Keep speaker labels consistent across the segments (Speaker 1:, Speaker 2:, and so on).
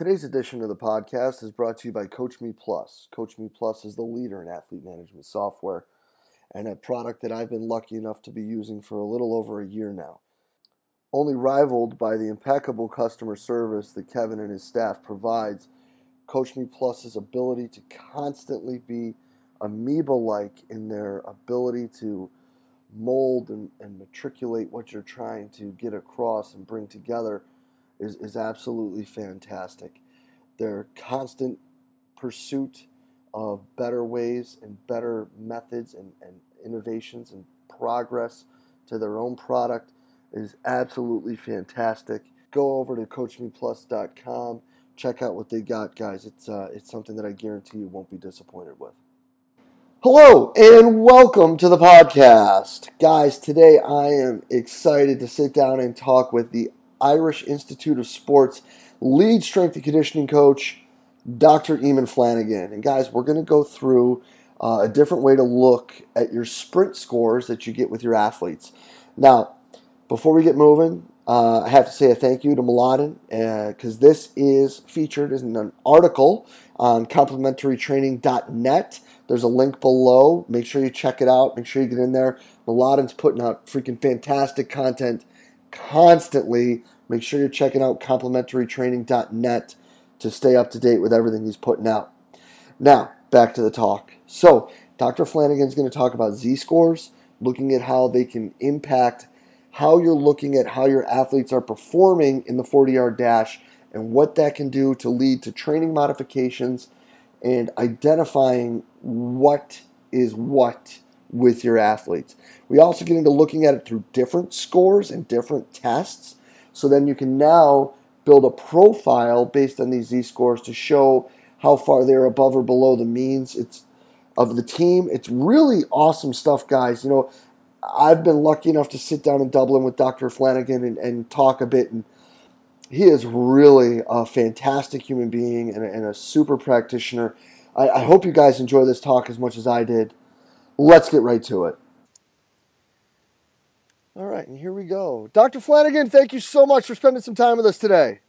Speaker 1: Today's edition of the podcast is brought to you by Coach Me Plus. Coach Me Plus is the leader in athlete management software and a product that I've been lucky enough to be using for a little over a year now. Only rivaled by the impeccable customer service that Kevin and his staff provides, Coach Me Plus's ability to constantly be amoeba like in their ability to mold and, and matriculate what you're trying to get across and bring together is, is absolutely fantastic. Their constant pursuit of better ways and better methods and, and innovations and progress to their own product is absolutely fantastic. Go over to CoachMePlus.com. Check out what they got, guys. It's uh, it's something that I guarantee you won't be disappointed with. Hello and welcome to the podcast. Guys, today I am excited to sit down and talk with the Irish Institute of Sports lead strength and conditioning coach, Dr. Eamon Flanagan. And guys, we're going to go through uh, a different way to look at your sprint scores that you get with your athletes. Now, before we get moving, uh, I have to say a thank you to Mladen because uh, this is featured in an article on complementarytraining.net. There's a link below. Make sure you check it out. Make sure you get in there. Mladen's putting out freaking fantastic content constantly. Make sure you're checking out complementarytraining.net to stay up to date with everything he's putting out. Now, back to the talk. So, Dr. Flanagan's going to talk about Z scores, looking at how they can impact how you're looking at how your athletes are performing in the 40 yard dash and what that can do to lead to training modifications and identifying what is what with your athletes. We also get into looking at it through different scores and different tests. So then you can now build a profile based on these Z scores to show how far they're above or below the means. It's of the team. It's really awesome stuff, guys. You know, I've been lucky enough to sit down in Dublin with Dr. Flanagan and, and talk a bit, and he is really a fantastic human being and a, and a super practitioner. I, I hope you guys enjoy this talk as much as I did. Let's get right to it. All right, and here we go. Dr. Flanagan, thank you so much for spending some time with us today.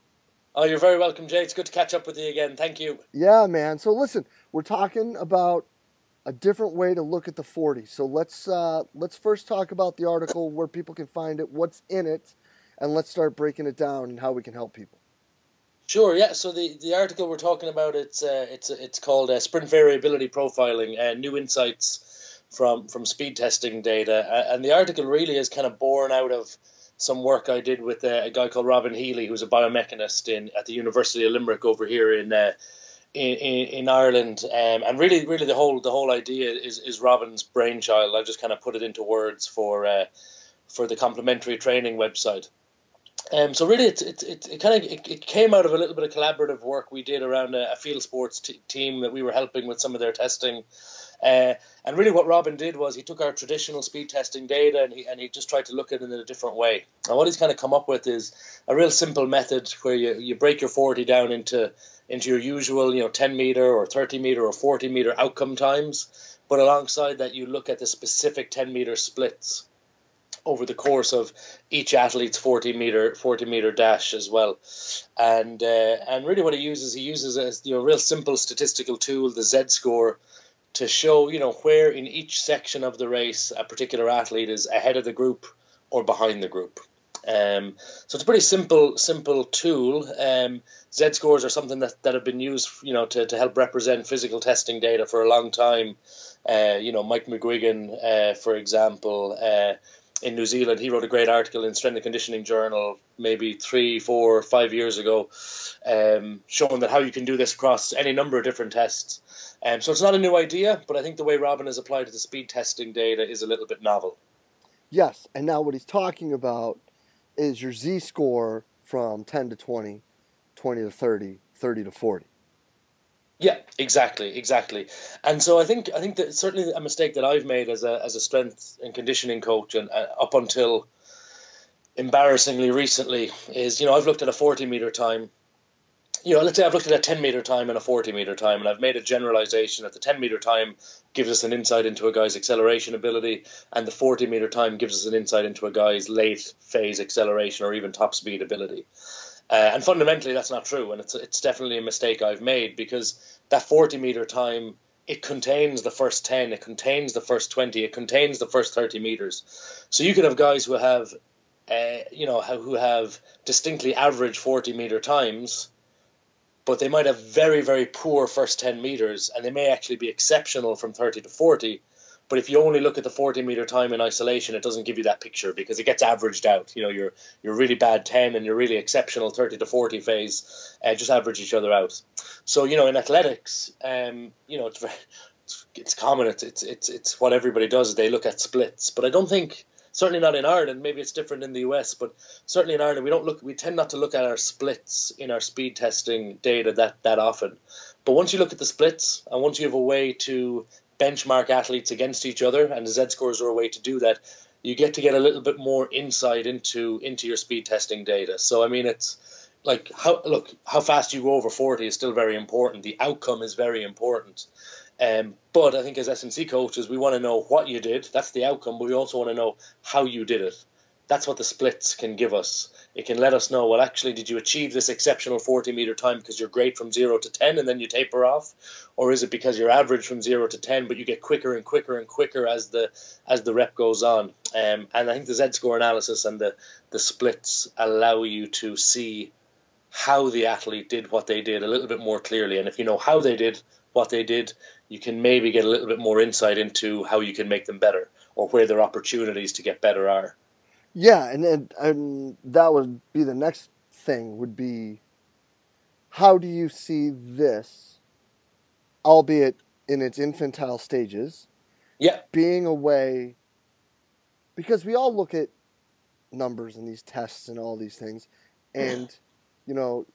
Speaker 2: Oh, you're very welcome, Jay. It's good to catch up with you again. Thank you.
Speaker 1: Yeah, man. So listen, we're talking about a different way to look at the 40. So let's uh, let's first talk about the article, where people can find it, what's in it, and let's start breaking it down and how we can help people.
Speaker 2: Sure. Yeah. So the, the article we're talking about it's uh, it's it's called uh, Sprint Variability Profiling: uh, New Insights from from speed testing data, and the article really is kind of born out of some work I did with a, a guy called Robin Healy, who's a biomechanist in at the University of Limerick over here in. Uh, in, in, Ireland, um, and really, really, the whole the whole idea is, is Robin's brainchild. I just kind of put it into words for uh, for the complementary training website. Um, so really, it it, it, it kind of it, it, came out of a little bit of collaborative work we did around a, a field sports t- team that we were helping with some of their testing uh, and really, what Robin did was he took our traditional speed testing data and he, and he just tried to look at it in a different way. And what he's kind of come up with is a real simple method where you, you break your 40 down into into your usual, you know, 10 meter or 30 meter or 40 meter outcome times. But alongside that, you look at the specific 10 meter splits over the course of each athlete's 40 meter 40 meter dash as well and uh, and really what he uses he uses a you know real simple statistical tool the z score to show you know where in each section of the race a particular athlete is ahead of the group or behind the group. Um, so it's a pretty simple simple tool. Um, Z scores are something that, that have been used you know to, to help represent physical testing data for a long time. Uh, you know Mike McGuigan, uh, for example. Uh, in New Zealand, he wrote a great article in Strength and Conditioning Journal maybe three, four, five years ago, um, showing that how you can do this across any number of different tests. Um, so it's not a new idea, but I think the way Robin has applied to the speed testing data is a little bit novel.
Speaker 1: Yes, and now what he's talking about is your Z score from 10 to 20, 20 to 30, 30 to 40.
Speaker 2: Yeah, exactly, exactly. And so I think I think that certainly a mistake that I've made as a as a strength and conditioning coach, and uh, up until embarrassingly recently, is you know I've looked at a forty meter time you know, let's say I've looked at a 10 meter time and a 40 meter time, and I've made a generalization that the 10 meter time gives us an insight into a guy's acceleration ability, and the 40 meter time gives us an insight into a guy's late phase acceleration or even top speed ability. Uh, and fundamentally, that's not true, and it's it's definitely a mistake I've made because that 40 meter time it contains the first 10, it contains the first 20, it contains the first 30 meters. So you could have guys who have, uh, you know, who have distinctly average 40 meter times, but they might have very very poor first 10 meters, and they may actually be exceptional from 30 to 40 but if you only look at the 40 meter time in isolation, it doesn't give you that picture because it gets averaged out. You know, you're you're really bad 10 and you're really exceptional 30 to 40 phase, uh, just average each other out. So you know, in athletics, um, you know, it's very, it's, it's common. It's it's it's what everybody does. They look at splits, but I don't think certainly not in Ireland. Maybe it's different in the US, but certainly in Ireland, we don't look. We tend not to look at our splits in our speed testing data that that often. But once you look at the splits, and once you have a way to benchmark athletes against each other, and the Z scores are a way to do that. You get to get a little bit more insight into into your speed testing data. So I mean, it's like how look how fast you go over 40 is still very important. The outcome is very important. Um, but I think as S&C coaches, we want to know what you did. That's the outcome, but we also want to know how you did it. That's what the splits can give us it can let us know well actually did you achieve this exceptional 40 meter time because you're great from 0 to 10 and then you taper off or is it because you're average from 0 to 10 but you get quicker and quicker and quicker as the as the rep goes on um, and i think the z score analysis and the the splits allow you to see how the athlete did what they did a little bit more clearly and if you know how they did what they did you can maybe get a little bit more insight into how you can make them better or where their opportunities to get better are.
Speaker 1: Yeah, and, and and that would be the next thing would be how do you see this, albeit in its infantile stages,
Speaker 2: yeah,
Speaker 1: being a way because we all look at numbers and these tests and all these things, and you know,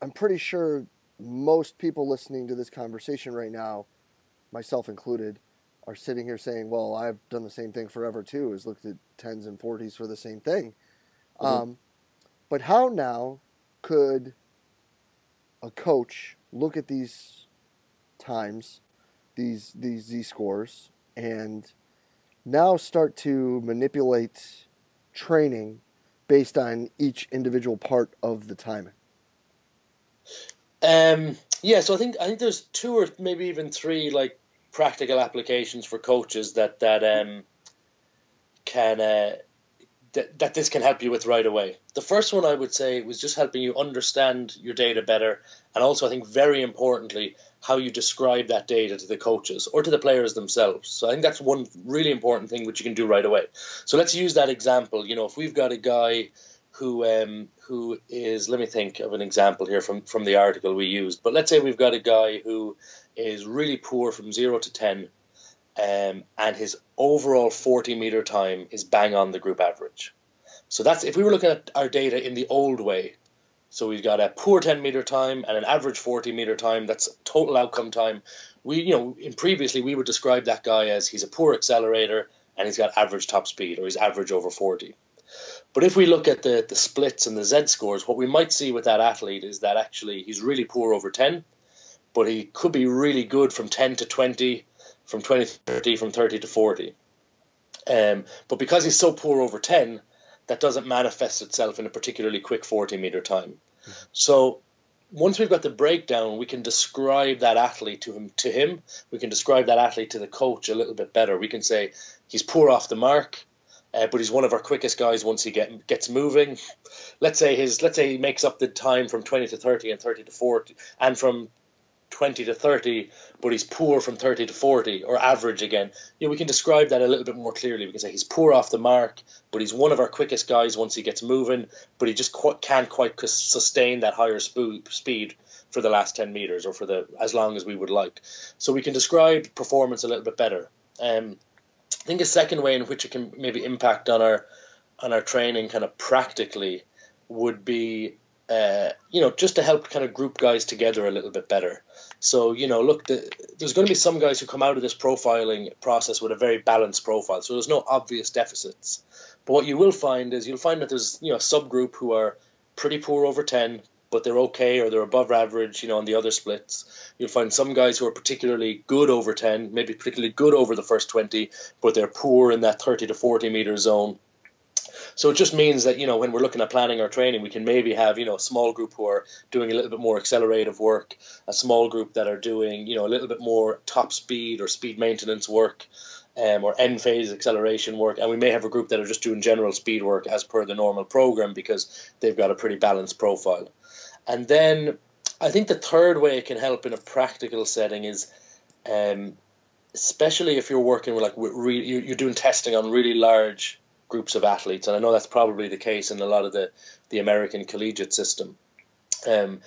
Speaker 1: I'm pretty sure most people listening to this conversation right now, myself included, are sitting here saying, "Well, I've done the same thing forever too," is looked at tens and forties for the same thing. Mm-hmm. Um, but how now could a coach look at these times, these these z scores, and now start to manipulate training based on each individual part of the timing?
Speaker 2: Um, yeah, so I think I think there's two or maybe even three like practical applications for coaches that that um, can uh, that, that this can help you with right away. The first one I would say was just helping you understand your data better, and also I think very importantly how you describe that data to the coaches or to the players themselves. So I think that's one really important thing which you can do right away. So let's use that example. You know, if we've got a guy who um, who is let me think of an example here from from the article we used. But let's say we've got a guy who is really poor from zero to ten, um, and his overall forty meter time is bang on the group average. So that's if we were looking at our data in the old way. So we've got a poor 10 meter time and an average 40 meter time. That's total outcome time. We, you know, in previously we would describe that guy as he's a poor accelerator and he's got average top speed or he's average over 40. But if we look at the, the splits and the Z scores, what we might see with that athlete is that actually he's really poor over 10, but he could be really good from 10 to 20, from 20 to 30, from 30 to 40. Um, but because he's so poor over 10, that doesn't manifest itself in a particularly quick 40 meter time. So once we've got the breakdown, we can describe that athlete to him. To him, we can describe that athlete to the coach a little bit better. We can say he's poor off the mark uh, but he's one of our quickest guys once he get, gets moving. Let's say his let's say he makes up the time from 20 to 30 and 30 to 40 and from 20 to 30 but he's poor from 30 to 40 or average again. Know, we can describe that a little bit more clearly. We can say he's poor off the mark but he's one of our quickest guys once he gets moving but he just qu- can't quite sustain that higher sp- speed for the last 10 meters or for the as long as we would like. So we can describe performance a little bit better. Um, I think a second way in which it can maybe impact on our on our training kind of practically would be uh, you know just to help kind of group guys together a little bit better. So you know, look, the, there's going to be some guys who come out of this profiling process with a very balanced profile, so there's no obvious deficits. But what you will find is you'll find that there's you know a subgroup who are pretty poor over ten, but they're okay or they're above average, you know, on the other splits. You'll find some guys who are particularly good over 10, maybe particularly good over the first 20, but they're poor in that 30 to 40 meter zone. So it just means that you know when we're looking at planning our training, we can maybe have you know a small group who are doing a little bit more accelerative work, a small group that are doing you know a little bit more top speed or speed maintenance work, um, or end phase acceleration work, and we may have a group that are just doing general speed work as per the normal program because they've got a pretty balanced profile. And then I think the third way it can help in a practical setting is, um, especially if you're working with like re- you're doing testing on really large groups of athletes, and I know that's probably the case in a lot of the the American collegiate system. Um,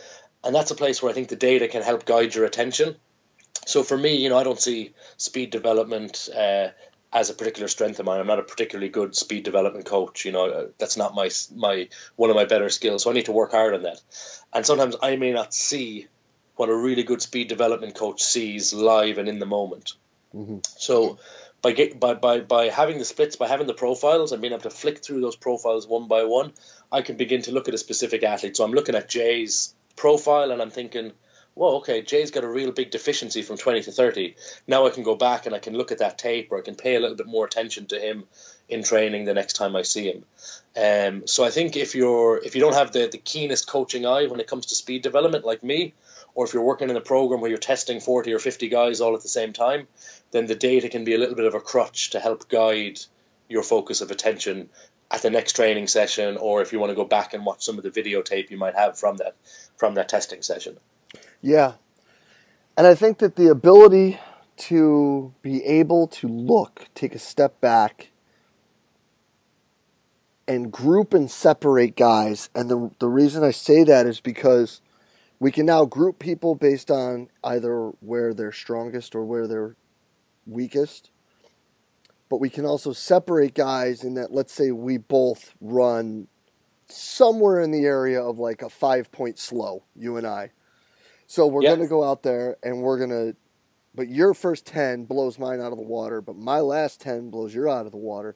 Speaker 2: and that's a place where I think the data can help guide your attention so for me, you know, I don't see speed development uh, as a particular strength of mine. I'm not a particularly good speed development coach. You know, uh, that's not my my one of my better skills. So I need to work hard on that. And sometimes I may not see what a really good speed development coach sees live and in the moment. Mm-hmm. So by, get, by by by having the splits, by having the profiles, and being able to flick through those profiles one by one, I can begin to look at a specific athlete. So I'm looking at Jay's profile, and I'm thinking whoa, okay, Jay's got a real big deficiency from 20 to 30. Now I can go back and I can look at that tape or I can pay a little bit more attention to him in training the next time I see him. Um, so I think if you're if you don't have the, the keenest coaching eye when it comes to speed development like me, or if you're working in a program where you're testing 40 or 50 guys all at the same time, then the data can be a little bit of a crutch to help guide your focus of attention at the next training session or if you want to go back and watch some of the videotape you might have from that from that testing session.
Speaker 1: Yeah. And I think that the ability to be able to look, take a step back, and group and separate guys. And the, the reason I say that is because we can now group people based on either where they're strongest or where they're weakest. But we can also separate guys in that, let's say we both run somewhere in the area of like a five point slow, you and I. So we're yep. going to go out there and we're going to, but your first 10 blows mine out of the water, but my last 10 blows your out of the water.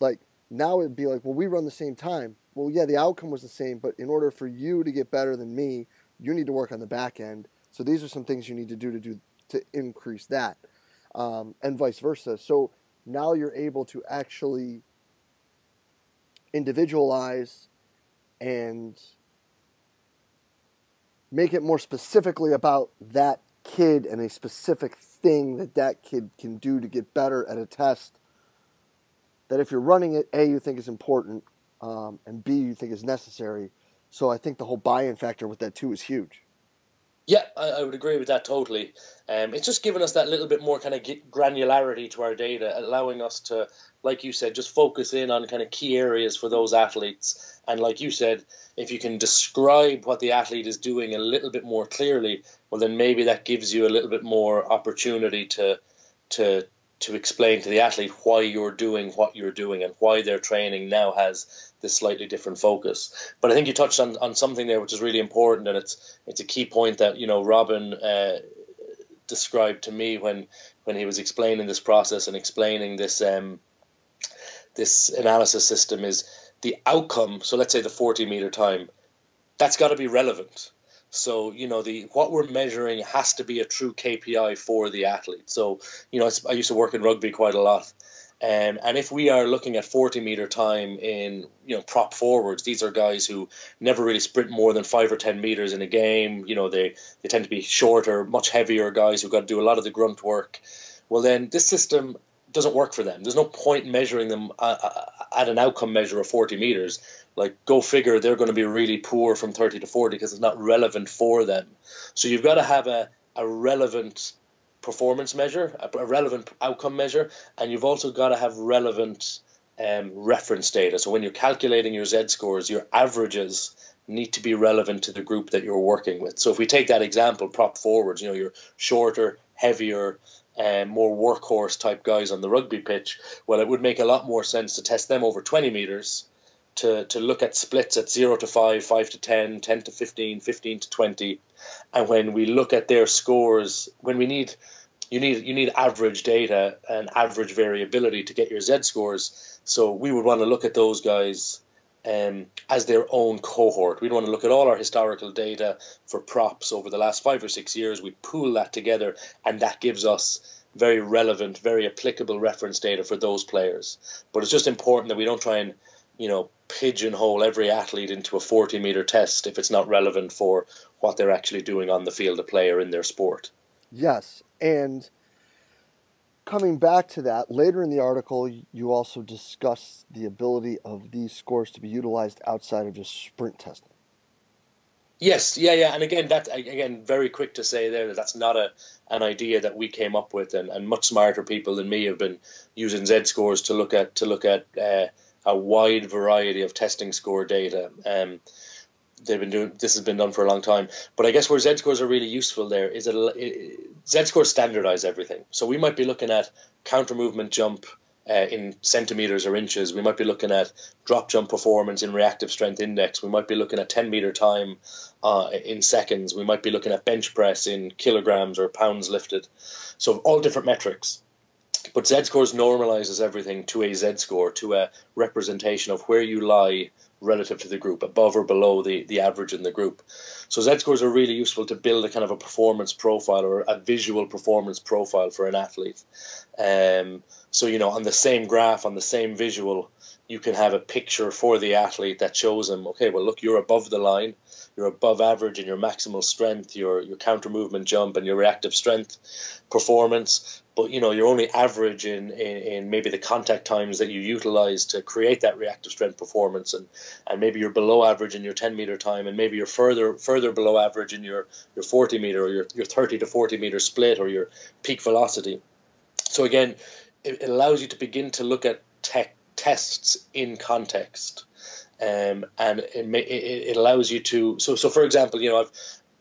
Speaker 1: Like now it'd be like, well, we run the same time. Well, yeah, the outcome was the same, but in order for you to get better than me, you need to work on the back end. So these are some things you need to do to do to increase that, um, and vice versa. So now you're able to actually individualize and make it more specifically about that kid and a specific thing that that kid can do to get better at a test that if you're running it a you think is important um, and b you think is necessary so i think the whole buy-in factor with that too is huge
Speaker 2: yeah, I, I, would agree with that totally. Um, it's just given us that little bit more kind of granularity to our data, allowing us to, like you said, just focus in on kind of key areas for those athletes. And like you said, if you can describe what the athlete is doing a little bit more clearly, well, then maybe that gives you a little bit more opportunity to to to explain to the athlete why you're doing what you're doing and why their training now has this slightly different focus. But I think you touched on, on something there which is really important, and it's it's a key point that you know Robin uh, described to me when when he was explaining this process and explaining this um, this analysis system is the outcome. So let's say the 40 meter time, that's got to be relevant. So you know the what we're measuring has to be a true KPI for the athlete. So you know I used to work in rugby quite a lot, um, and if we are looking at 40 meter time in you know prop forwards, these are guys who never really sprint more than five or 10 meters in a game. You know they they tend to be shorter, much heavier guys who've got to do a lot of the grunt work. Well then this system doesn't work for them. There's no point measuring them uh, uh, at an outcome measure of 40 meters. Like go figure they're going to be really poor from 30 to 40 because it's not relevant for them. So you've got to have a, a relevant performance measure a, a relevant outcome measure and you've also got to have relevant um, reference data. So when you're calculating your z scores your averages need to be relevant to the group that you're working with. So if we take that example prop forwards you know you're shorter heavier um, more workhorse type guys on the rugby pitch well it would make a lot more sense to test them over 20 meters to, to look at splits at 0 to 5, 5 to 10, 10 to 15, 15 to 20. And when we look at their scores, when we need you need you need average data and average variability to get your Z scores. So we would want to look at those guys um, as their own cohort. We'd want to look at all our historical data for props over the last five or six years. We pool that together, and that gives us very relevant, very applicable reference data for those players. But it's just important that we don't try and you know, pigeonhole every athlete into a 40 meter test if it's not relevant for what they're actually doing on the field of play or in their sport.
Speaker 1: Yes, and coming back to that, later in the article, you also discuss the ability of these scores to be utilized outside of just sprint testing.
Speaker 2: Yes, yeah, yeah, and again, that again, very quick to say there that that's not a an idea that we came up with, and, and much smarter people than me have been using Z scores to look at to look at uh, a wide variety of testing score data. Um, they've been doing this has been done for a long time, but I guess where Z scores are really useful there is that Z scores standardize everything. So we might be looking at counter movement jump uh, in centimeters or inches. We might be looking at drop jump performance in reactive strength index. We might be looking at 10 meter time uh, in seconds. We might be looking at bench press in kilograms or pounds lifted. So all different metrics. But Z scores normalizes everything to a Z score, to a representation of where you lie relative to the group, above or below the, the average in the group. So Z scores are really useful to build a kind of a performance profile or a visual performance profile for an athlete. Um, so, you know, on the same graph, on the same visual, you can have a picture for the athlete that shows them, okay, well, look, you're above the line, you're above average in your maximal strength, your your counter movement jump, and your reactive strength performance. But you know you're only average in, in, in, maybe the contact times that you utilize to create that reactive strength performance, and, and maybe you're below average in your 10 meter time, and maybe you're further further below average in your, your 40 meter or your, your 30 to 40 meter split or your peak velocity. So again, it, it allows you to begin to look at tech tests in context um, and it, may, it, it, allows you to. So, so for example, you know, I've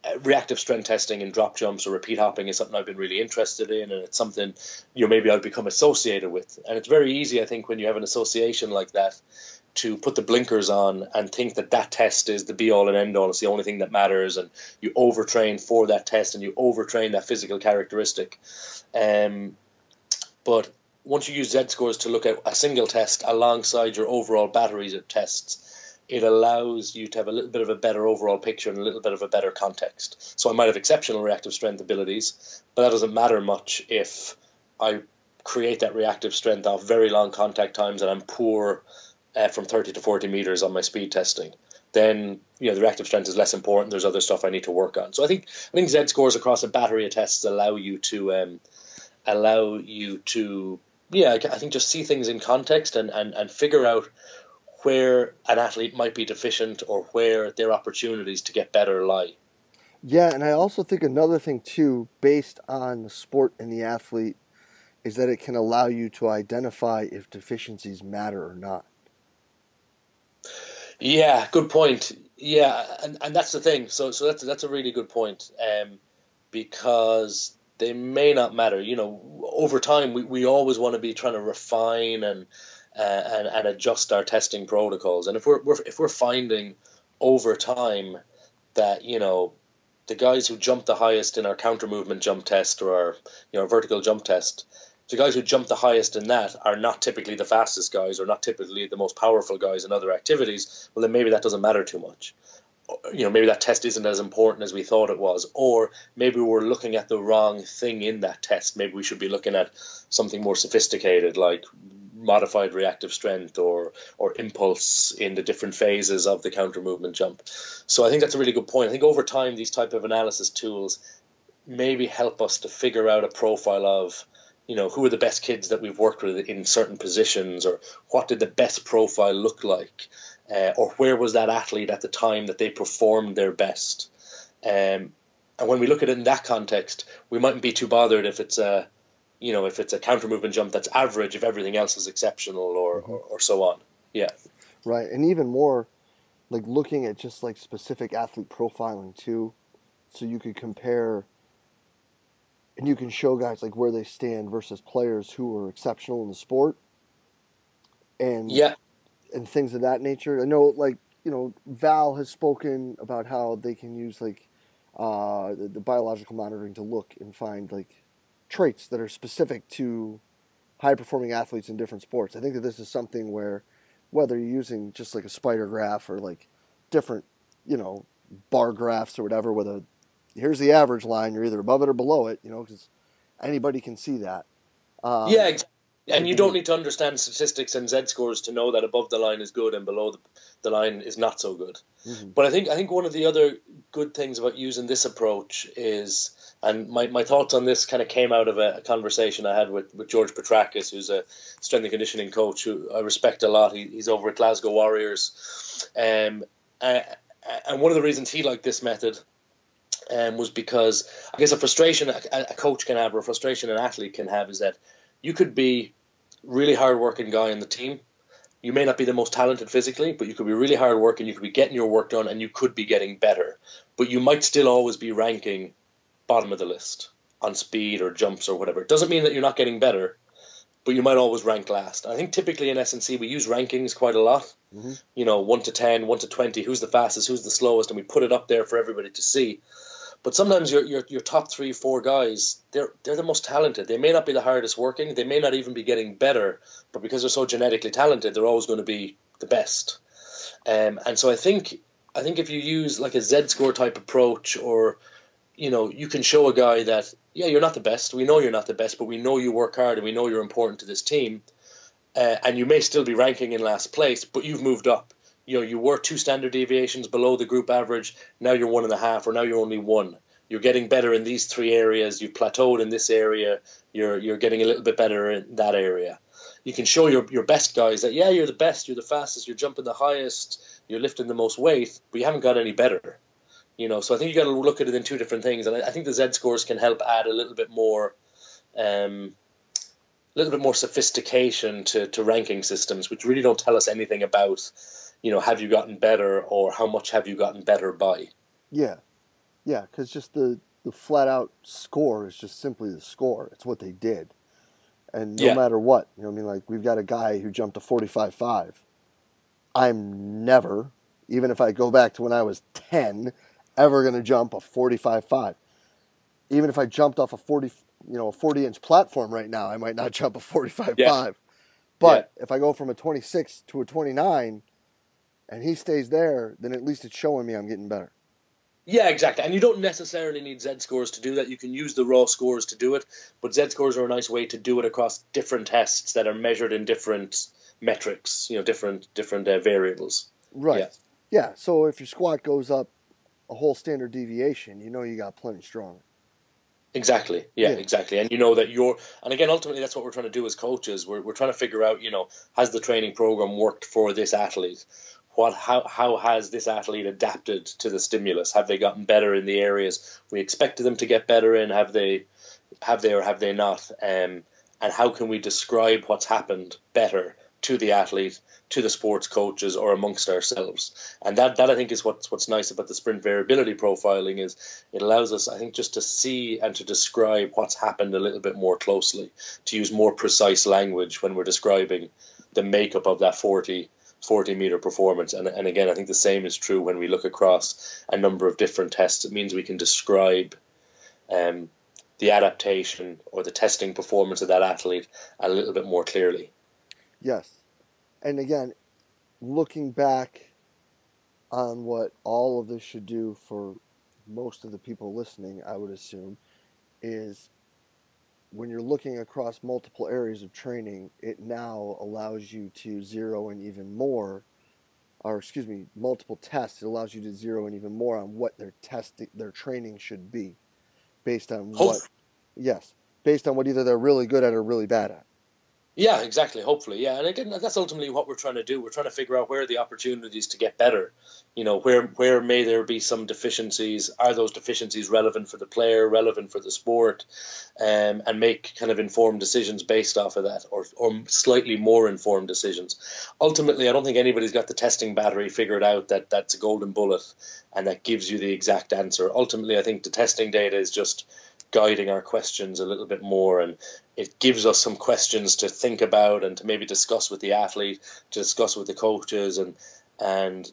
Speaker 2: uh, reactive strength testing and drop jumps or repeat hopping is something I've been really interested in, and it's something you know maybe I've become associated with. And it's very easy, I think, when you have an association like that, to put the blinkers on and think that that test is the be all and end all. It's the only thing that matters, and you overtrain for that test and you overtrain that physical characteristic. Um, but once you use Z scores to look at a single test alongside your overall batteries of tests, it allows you to have a little bit of a better overall picture and a little bit of a better context. So I might have exceptional reactive strength abilities, but that doesn't matter much if I create that reactive strength off very long contact times and I'm poor uh, from 30 to 40 meters on my speed testing. Then you know the reactive strength is less important. There's other stuff I need to work on. So I think I think Z scores across a battery of tests allow you to um, allow you to yeah I think just see things in context and, and, and figure out where an athlete might be deficient or where their opportunities to get better lie.
Speaker 1: Yeah, and I also think another thing too, based on the sport and the athlete, is that it can allow you to identify if deficiencies matter or not.
Speaker 2: Yeah, good point. Yeah, and, and that's the thing. So so that's that's a really good point. Um, because they may not matter. You know, over time we, we always want to be trying to refine and uh, and, and adjust our testing protocols. And if we're, we're if we're finding over time that you know the guys who jump the highest in our counter movement jump test or our you know vertical jump test, the guys who jump the highest in that are not typically the fastest guys or not typically the most powerful guys in other activities. Well, then maybe that doesn't matter too much. You know, maybe that test isn't as important as we thought it was, or maybe we're looking at the wrong thing in that test. Maybe we should be looking at something more sophisticated, like modified reactive strength or or impulse in the different phases of the counter movement jump. So I think that's a really good point. I think over time these type of analysis tools maybe help us to figure out a profile of you know who are the best kids that we've worked with in certain positions or what did the best profile look like uh, or where was that athlete at the time that they performed their best um, and when we look at it in that context we mightn't be too bothered if it's a you know, if it's a counter movement jump that's average, if everything else is exceptional or, mm-hmm. or, or, so on. Yeah.
Speaker 1: Right. And even more like looking at just like specific athlete profiling too. So you could compare and you can show guys like where they stand versus players who are exceptional in the sport. And
Speaker 2: yeah.
Speaker 1: And things of that nature. I know like, you know, Val has spoken about how they can use like uh, the, the biological monitoring to look and find like traits that are specific to high performing athletes in different sports. I think that this is something where whether you're using just like a spider graph or like different, you know, bar graphs or whatever, whether here's the average line, you're either above it or below it, you know, because anybody can see that.
Speaker 2: Um, yeah, And you don't need to understand statistics and Z scores to know that above the line is good and below the, the line is not so good. Mm-hmm. But I think I think one of the other good things about using this approach is, and my, my thoughts on this kind of came out of a, a conversation I had with, with George Petrakos, who's a strength and conditioning coach who I respect a lot. He, he's over at Glasgow Warriors, um, and one of the reasons he liked this method um, was because I guess a frustration a, a coach can have or a frustration an athlete can have is that you could be really hard working guy in the team. You may not be the most talented physically, but you could be really hard working. You could be getting your work done, and you could be getting better. But you might still always be ranking bottom of the list on speed or jumps or whatever. It doesn't mean that you're not getting better, but you might always rank last. I think typically in S&C we use rankings quite a lot. Mm-hmm. You know, one to 10, one to twenty. Who's the fastest? Who's the slowest? And we put it up there for everybody to see. But sometimes your, your your top three, four guys, they're they're the most talented. They may not be the hardest working. They may not even be getting better, but because they're so genetically talented, they're always going to be the best. Um, and so I think I think if you use like a Z score type approach, or you know, you can show a guy that yeah, you're not the best. We know you're not the best, but we know you work hard and we know you're important to this team. Uh, and you may still be ranking in last place, but you've moved up. You know you were two standard deviations below the group average. Now you're one and a half or now you're only one. You're getting better in these three areas. You've plateaued in this area. You're you're getting a little bit better in that area. You can show your, your best guys that yeah you're the best you're the fastest you're jumping the highest you're lifting the most weight but you haven't got any better you know so i think you got to look at it in two different things and I, I, think the z scores can help add a little bit more um, a little bit more sophistication to, to ranking systems which really don't tell us anything about you know, have you gotten better or how much have you gotten better by?
Speaker 1: Yeah. Yeah, because just the, the flat out score is just simply the score. It's what they did. And no yeah. matter what, you know I mean? Like, we've got a guy who jumped a 45.5. I'm never, even if I go back to when I was 10, ever going to jump a 45.5. Even if I jumped off a 40, you know, a 40 inch platform right now, I might not jump a 45.5. Yeah. But yeah. if I go from a 26 to a 29, and he stays there, then at least it's showing me I'm getting better.
Speaker 2: Yeah, exactly. And you don't necessarily need Z scores to do that. You can use the raw scores to do it, but Z scores are a nice way to do it across different tests that are measured in different metrics, you know, different different uh, variables.
Speaker 1: Right. Yeah. yeah. So if your squat goes up a whole standard deviation, you know you got plenty stronger.
Speaker 2: Exactly. Yeah, yeah, exactly. And you know that you're, and again, ultimately, that's what we're trying to do as coaches. We're, we're trying to figure out, you know, has the training program worked for this athlete? what how how has this athlete adapted to the stimulus? Have they gotten better in the areas we expected them to get better in? Have they have they or have they not? Um, and how can we describe what's happened better to the athlete, to the sports coaches, or amongst ourselves? And that that I think is what's what's nice about the sprint variability profiling is it allows us, I think, just to see and to describe what's happened a little bit more closely, to use more precise language when we're describing the makeup of that forty 40 meter performance. And, and again, I think the same is true when we look across a number of different tests. It means we can describe um, the adaptation or the testing performance of that athlete a little bit more clearly.
Speaker 1: Yes. And again, looking back on what all of this should do for most of the people listening, I would assume, is when you're looking across multiple areas of training, it now allows you to zero in even more, or excuse me, multiple tests. It allows you to zero in even more on what their testing, their training should be, based on oh. what, yes, based on what either they're really good at or really bad at.
Speaker 2: Yeah, exactly. Hopefully, yeah, and again, that's ultimately what we're trying to do. We're trying to figure out where are the opportunities to get better. You know, where where may there be some deficiencies? Are those deficiencies relevant for the player, relevant for the sport, um, and make kind of informed decisions based off of that, or or slightly more informed decisions. Ultimately, I don't think anybody's got the testing battery figured out that that's a golden bullet and that gives you the exact answer. Ultimately, I think the testing data is just guiding our questions a little bit more and it gives us some questions to think about and to maybe discuss with the athlete, to discuss with the coaches, and and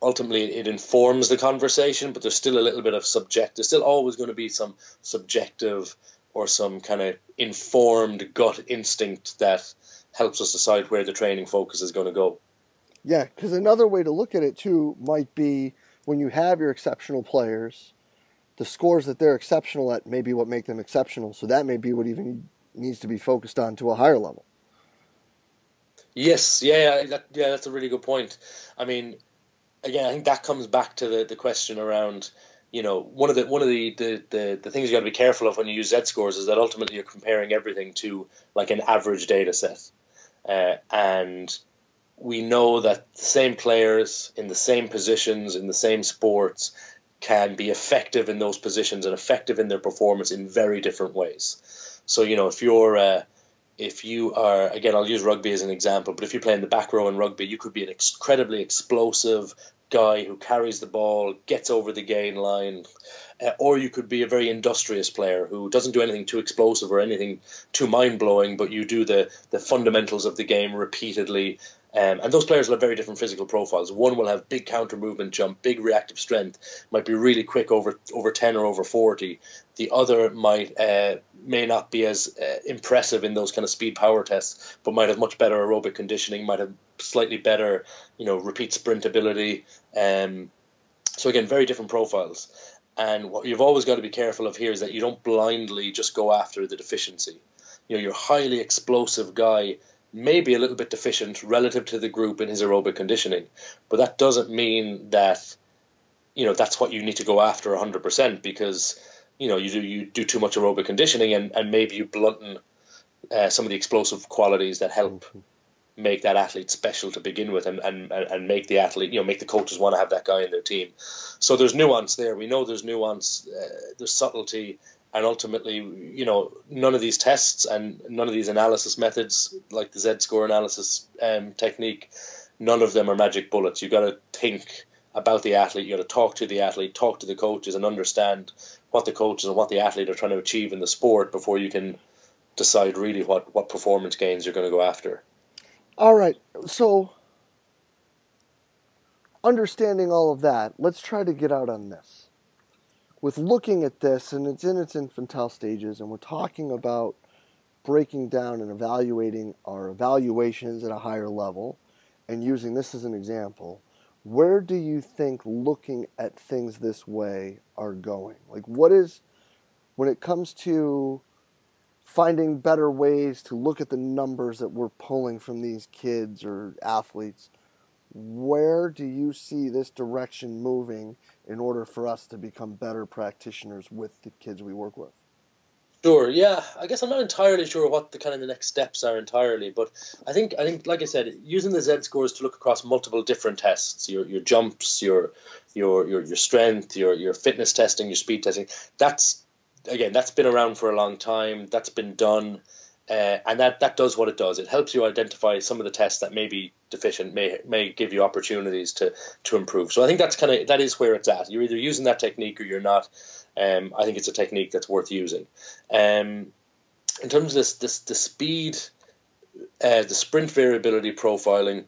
Speaker 2: ultimately it informs the conversation. But there's still a little bit of subject. There's still always going to be some subjective or some kind of informed gut instinct that helps us decide where the training focus is going to go.
Speaker 1: Yeah, because another way to look at it too might be when you have your exceptional players the scores that they're exceptional at may be what make them exceptional. So that may be what even needs to be focused on to a higher level.
Speaker 2: Yes, yeah, that, yeah, that's a really good point. I mean, again, I think that comes back to the, the question around, you know, one of the one of the, the, the, the things you got to be careful of when you use Z scores is that ultimately you're comparing everything to like an average data set, uh, and we know that the same players in the same positions in the same sports can be effective in those positions and effective in their performance in very different ways. So you know, if you're uh, if you are again, I'll use rugby as an example, but if you play in the back row in rugby, you could be an incredibly explosive guy who carries the ball, gets over the gain line, uh, or you could be a very industrious player who doesn't do anything too explosive or anything too mind blowing, but you do the the fundamentals of the game repeatedly um, and those players will have very different physical profiles. One will have big counter movement jump, big reactive strength, might be really quick over over ten or over forty. The other might uh, may not be as uh, impressive in those kind of speed power tests, but might have much better aerobic conditioning, might have slightly better you know repeat sprint ability. Um, so again, very different profiles. And what you've always got to be careful of here is that you don't blindly just go after the deficiency. You know, your highly explosive guy maybe a little bit deficient relative to the group in his aerobic conditioning, but that doesn't mean that you know that's what you need to go after 100% because you know you do you do too much aerobic conditioning and, and maybe you blunten uh, some of the explosive qualities that help mm-hmm. make that athlete special to begin with and, and, and make the athlete you know make the coaches want to have that guy in their team so there's nuance there we know there's nuance uh, there's subtlety and ultimately, you know, none of these tests and none of these analysis methods, like the Z score analysis um, technique, none of them are magic bullets. You've got to think about the athlete. you've got to talk to the athlete, talk to the coaches, and understand what the coaches and what the athlete are trying to achieve in the sport before you can decide really what what performance gains you're going to go after.
Speaker 1: All right, so understanding all of that, let's try to get out on this with looking at this, and it's in its infantile stages, and we're talking about breaking down and evaluating our evaluations at a higher level, and using this as an example, where do you think looking at things this way are going? Like, what is, when it comes to finding better ways to look at the numbers that we're pulling from these kids or athletes, where do you see this direction moving in order for us to become better practitioners with the kids we work with?
Speaker 2: Sure. Yeah. I guess I'm not entirely sure what the kind of the next steps are entirely, but I think I think like I said, using the Z scores to look across multiple different tests, your your jumps, your your your your strength, your your fitness testing, your speed testing. That's again, that's been around for a long time. That's been done. Uh, and that, that does what it does. It helps you identify some of the tests that may be deficient, may may give you opportunities to to improve. So I think that's kind of that is where it's at. You're either using that technique or you're not. Um, I think it's a technique that's worth using. Um, in terms of this, this the speed, uh, the sprint variability profiling.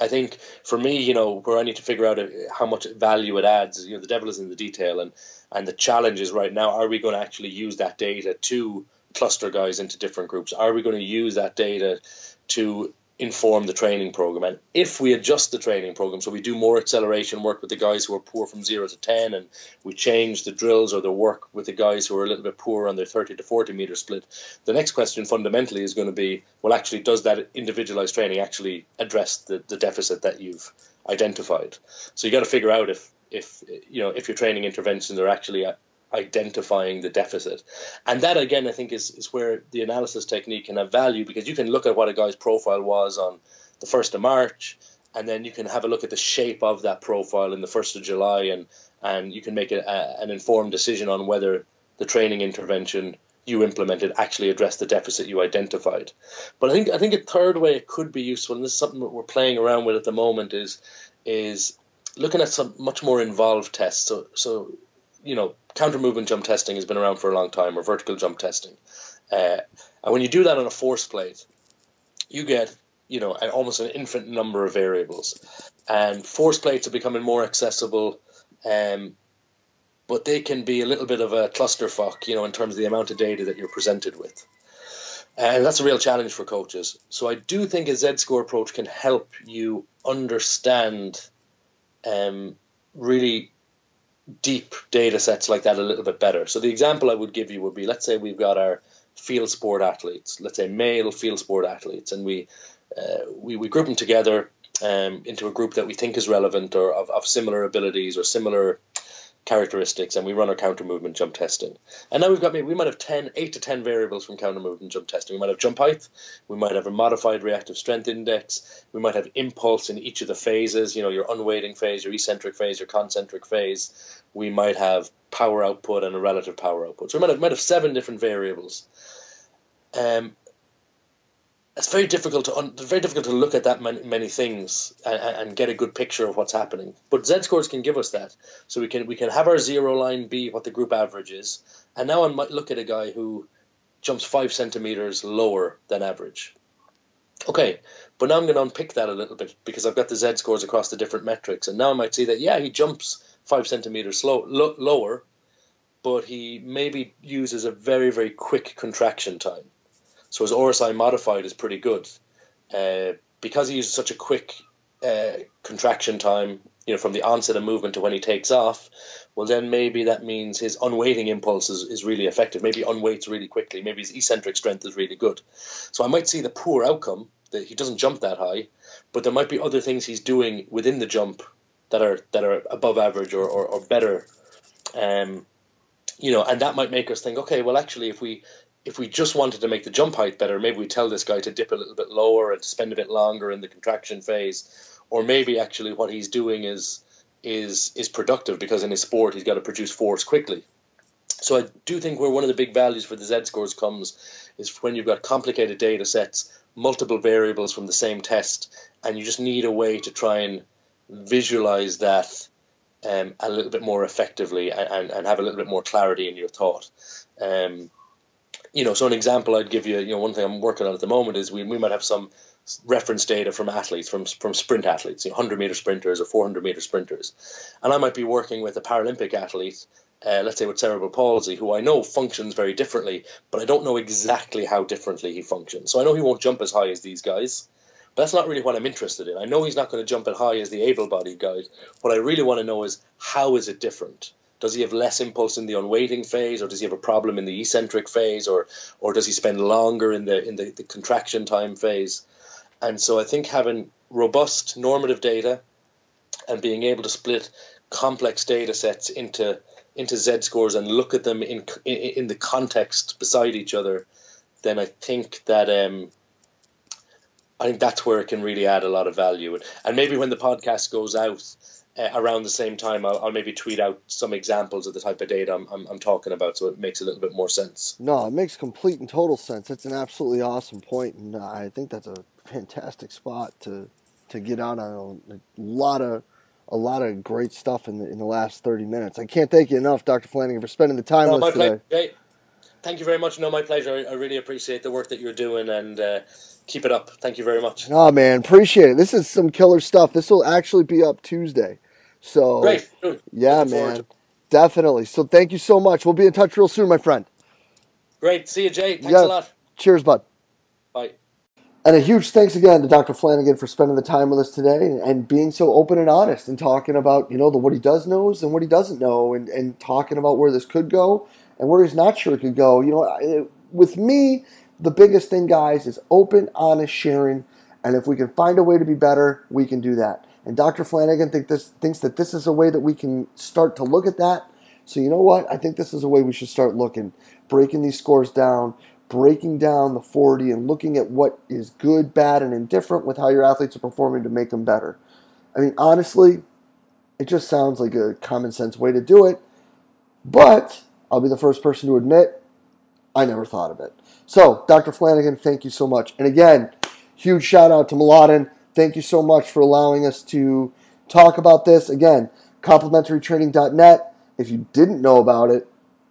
Speaker 2: I think for me, you know, where I need to figure out uh, how much value it adds, you know, the devil is in the detail, and and the challenge is right now: are we going to actually use that data to cluster guys into different groups? Are we going to use that data to inform the training program? And if we adjust the training program, so we do more acceleration work with the guys who are poor from zero to 10, and we change the drills or the work with the guys who are a little bit poor on their 30 to 40 meter split, the next question fundamentally is going to be well, actually, does that individualized training actually address the, the deficit that you've identified? So you got to figure out if if you know if your training interventions are actually identifying the deficit. And that again I think is, is where the analysis technique can have value because you can look at what a guy's profile was on the first of March and then you can have a look at the shape of that profile in the first of July and and you can make a, a, an informed decision on whether the training intervention you implemented actually addressed the deficit you identified. But I think I think a third way it could be useful, and this is something that we're playing around with at the moment, is is looking at some much more involved tests. So so you know, counter movement jump testing has been around for a long time, or vertical jump testing. Uh, and when you do that on a force plate, you get you know almost an infinite number of variables, and force plates are becoming more accessible. Um, but they can be a little bit of a clusterfuck, you know, in terms of the amount of data that you're presented with. And that's a real challenge for coaches. So I do think a Z score approach can help you understand um, really deep data sets like that a little bit better. So the example I would give you would be let's say we've got our field sport athletes, let's say male field sport athletes, and we uh, we, we group them together um, into a group that we think is relevant or of, of similar abilities or similar characteristics and we run our counter movement jump testing. And now we've got we might have 10, 8 to 10 variables from counter movement jump testing. We might have jump height, we might have a modified reactive strength index, we might have impulse in each of the phases, you know, your unweighting phase, your eccentric phase, your concentric phase. We might have power output and a relative power output. So we might have, might have seven different variables. Um, it's very difficult to un- very difficult to look at that many, many things and, and, get a good picture of what's happening. But Z scores can give us that, so we can we can have our zero line be what the group average is, and now I might look at a guy who jumps five centimeters lower than average. Okay, but now I'm going to unpick that a little bit because I've got the Z scores across the different metrics, and now I might see that yeah he jumps five centimeters slow, lo- lower, but he maybe uses a very very quick contraction time so his RSI modified is pretty good. Uh, because he uses such a quick uh, contraction time, you know, from the onset of movement to when he takes off, well, then maybe that means his unweighting impulse is, is really effective. Maybe unweights really quickly. Maybe his eccentric strength is really good. So I might see the poor outcome that he doesn't jump that high, but there might be other things he's doing within the jump that are that are above average or, or, or better. Um, you know, and that might make us think, okay, well, actually, if we if we just wanted to make the jump height better, maybe we tell this guy to dip a little bit lower and to spend a bit longer in the contraction phase, or maybe actually what he's doing is is is productive because in his sport he's got to produce force quickly. So I do think where one of the big values for the Z scores comes is when you've got complicated data sets, multiple variables from the same test, and you just need a way to try and visualize that um, a little bit more effectively and, and have a little bit more clarity in your thought. Um, you know, so an example I'd give you, you know, one thing I'm working on at the moment is we, we might have some reference data from athletes, from from sprint athletes, you know, 100 meter sprinters or 400 meter sprinters, and I might be working with a Paralympic athlete, uh, let's say with cerebral palsy, who I know functions very differently, but I don't know exactly how differently he functions. So I know he won't jump as high as these guys. But that's not really what I'm interested in. I know he's not going to jump as high as the able-bodied guys. What I really want to know is how is it different? Does he have less impulse in the unweighting phase, or does he have a problem in the eccentric phase, or or does he spend longer in the in the, the contraction time phase? And so I think having robust normative data and being able to split complex data sets into into Z scores and look at them in in, the context beside each other, then I think that um, I think that's where it can really add a lot of value. And maybe when the podcast goes out, uh, around the same time, I'll, I'll, maybe tweet out some examples of the type of data I'm, I'm, I'm, talking about, so it makes a little bit more sense.
Speaker 1: No, it makes complete and total sense. It's an absolutely awesome point, and I think that's a fantastic spot to to get out on a, a lot of a lot of great stuff in the in the last thirty minutes. I can't thank you enough, Dr. Flanagan, for spending the time no, with us today.
Speaker 2: Thank you very much. No, my pleasure. I, I really appreciate the work that you're doing, and uh, keep it up. Thank you very much.
Speaker 1: Oh man, appreciate it. This is some killer stuff. This will actually be up Tuesday. So
Speaker 2: great.
Speaker 1: Yeah, Looking man. Definitely. So thank you so much. We'll be in touch real soon, my friend.
Speaker 2: Great. See you, Jay. Thanks yeah. a lot.
Speaker 1: Cheers, bud.
Speaker 2: Bye.
Speaker 1: And a huge thanks again to Dr. Flanagan for spending the time with us today and being so open and honest and talking about, you know, the what he does knows and what he doesn't know and, and talking about where this could go and where he's not sure it could go. You know, with me, the biggest thing, guys, is open, honest sharing. And if we can find a way to be better, we can do that. And Dr. Flanagan think this, thinks that this is a way that we can start to look at that. So, you know what? I think this is a way we should start looking, breaking these scores down, breaking down the 40, and looking at what is good, bad, and indifferent with how your athletes are performing to make them better. I mean, honestly, it just sounds like a common sense way to do it. But I'll be the first person to admit I never thought of it. So, Dr. Flanagan, thank you so much. And again, huge shout out to Mladen. Thank you so much for allowing us to talk about this. Again, complementarytraining.net. If you didn't know about it,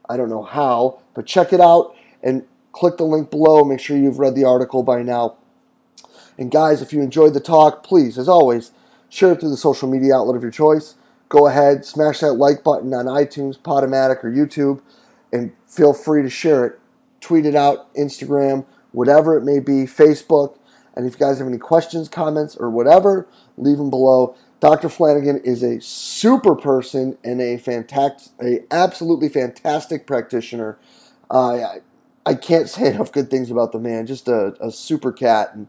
Speaker 1: I don't know how, but check it out and click the link below. Make sure you've read the article by now. And guys, if you enjoyed the talk, please, as always, share it through the social media outlet of your choice. Go ahead, smash that like button on iTunes, Podomatic, or YouTube, and feel free to share it tweet it out, Instagram, whatever it may be, Facebook. And if you guys have any questions, comments, or whatever, leave them below. Dr. Flanagan is a super person and a fantastic, a absolutely fantastic practitioner. Uh, I can't say enough good things about the man. Just a, a super cat, and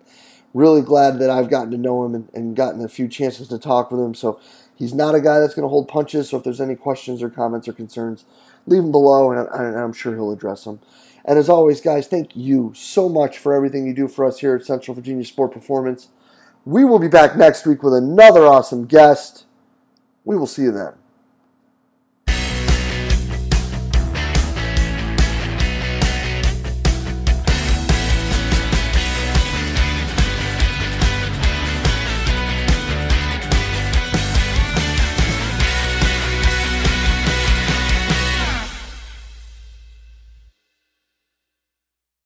Speaker 1: really glad that I've gotten to know him and, and gotten a few chances to talk with him. So he's not a guy that's going to hold punches. So if there's any questions or comments or concerns, leave them below, and, I'm sure he'll address them. And as always, guys, thank you so much for everything you do for us here at Central Virginia Sport Performance. We will be back next week with another awesome guest. We will see you then.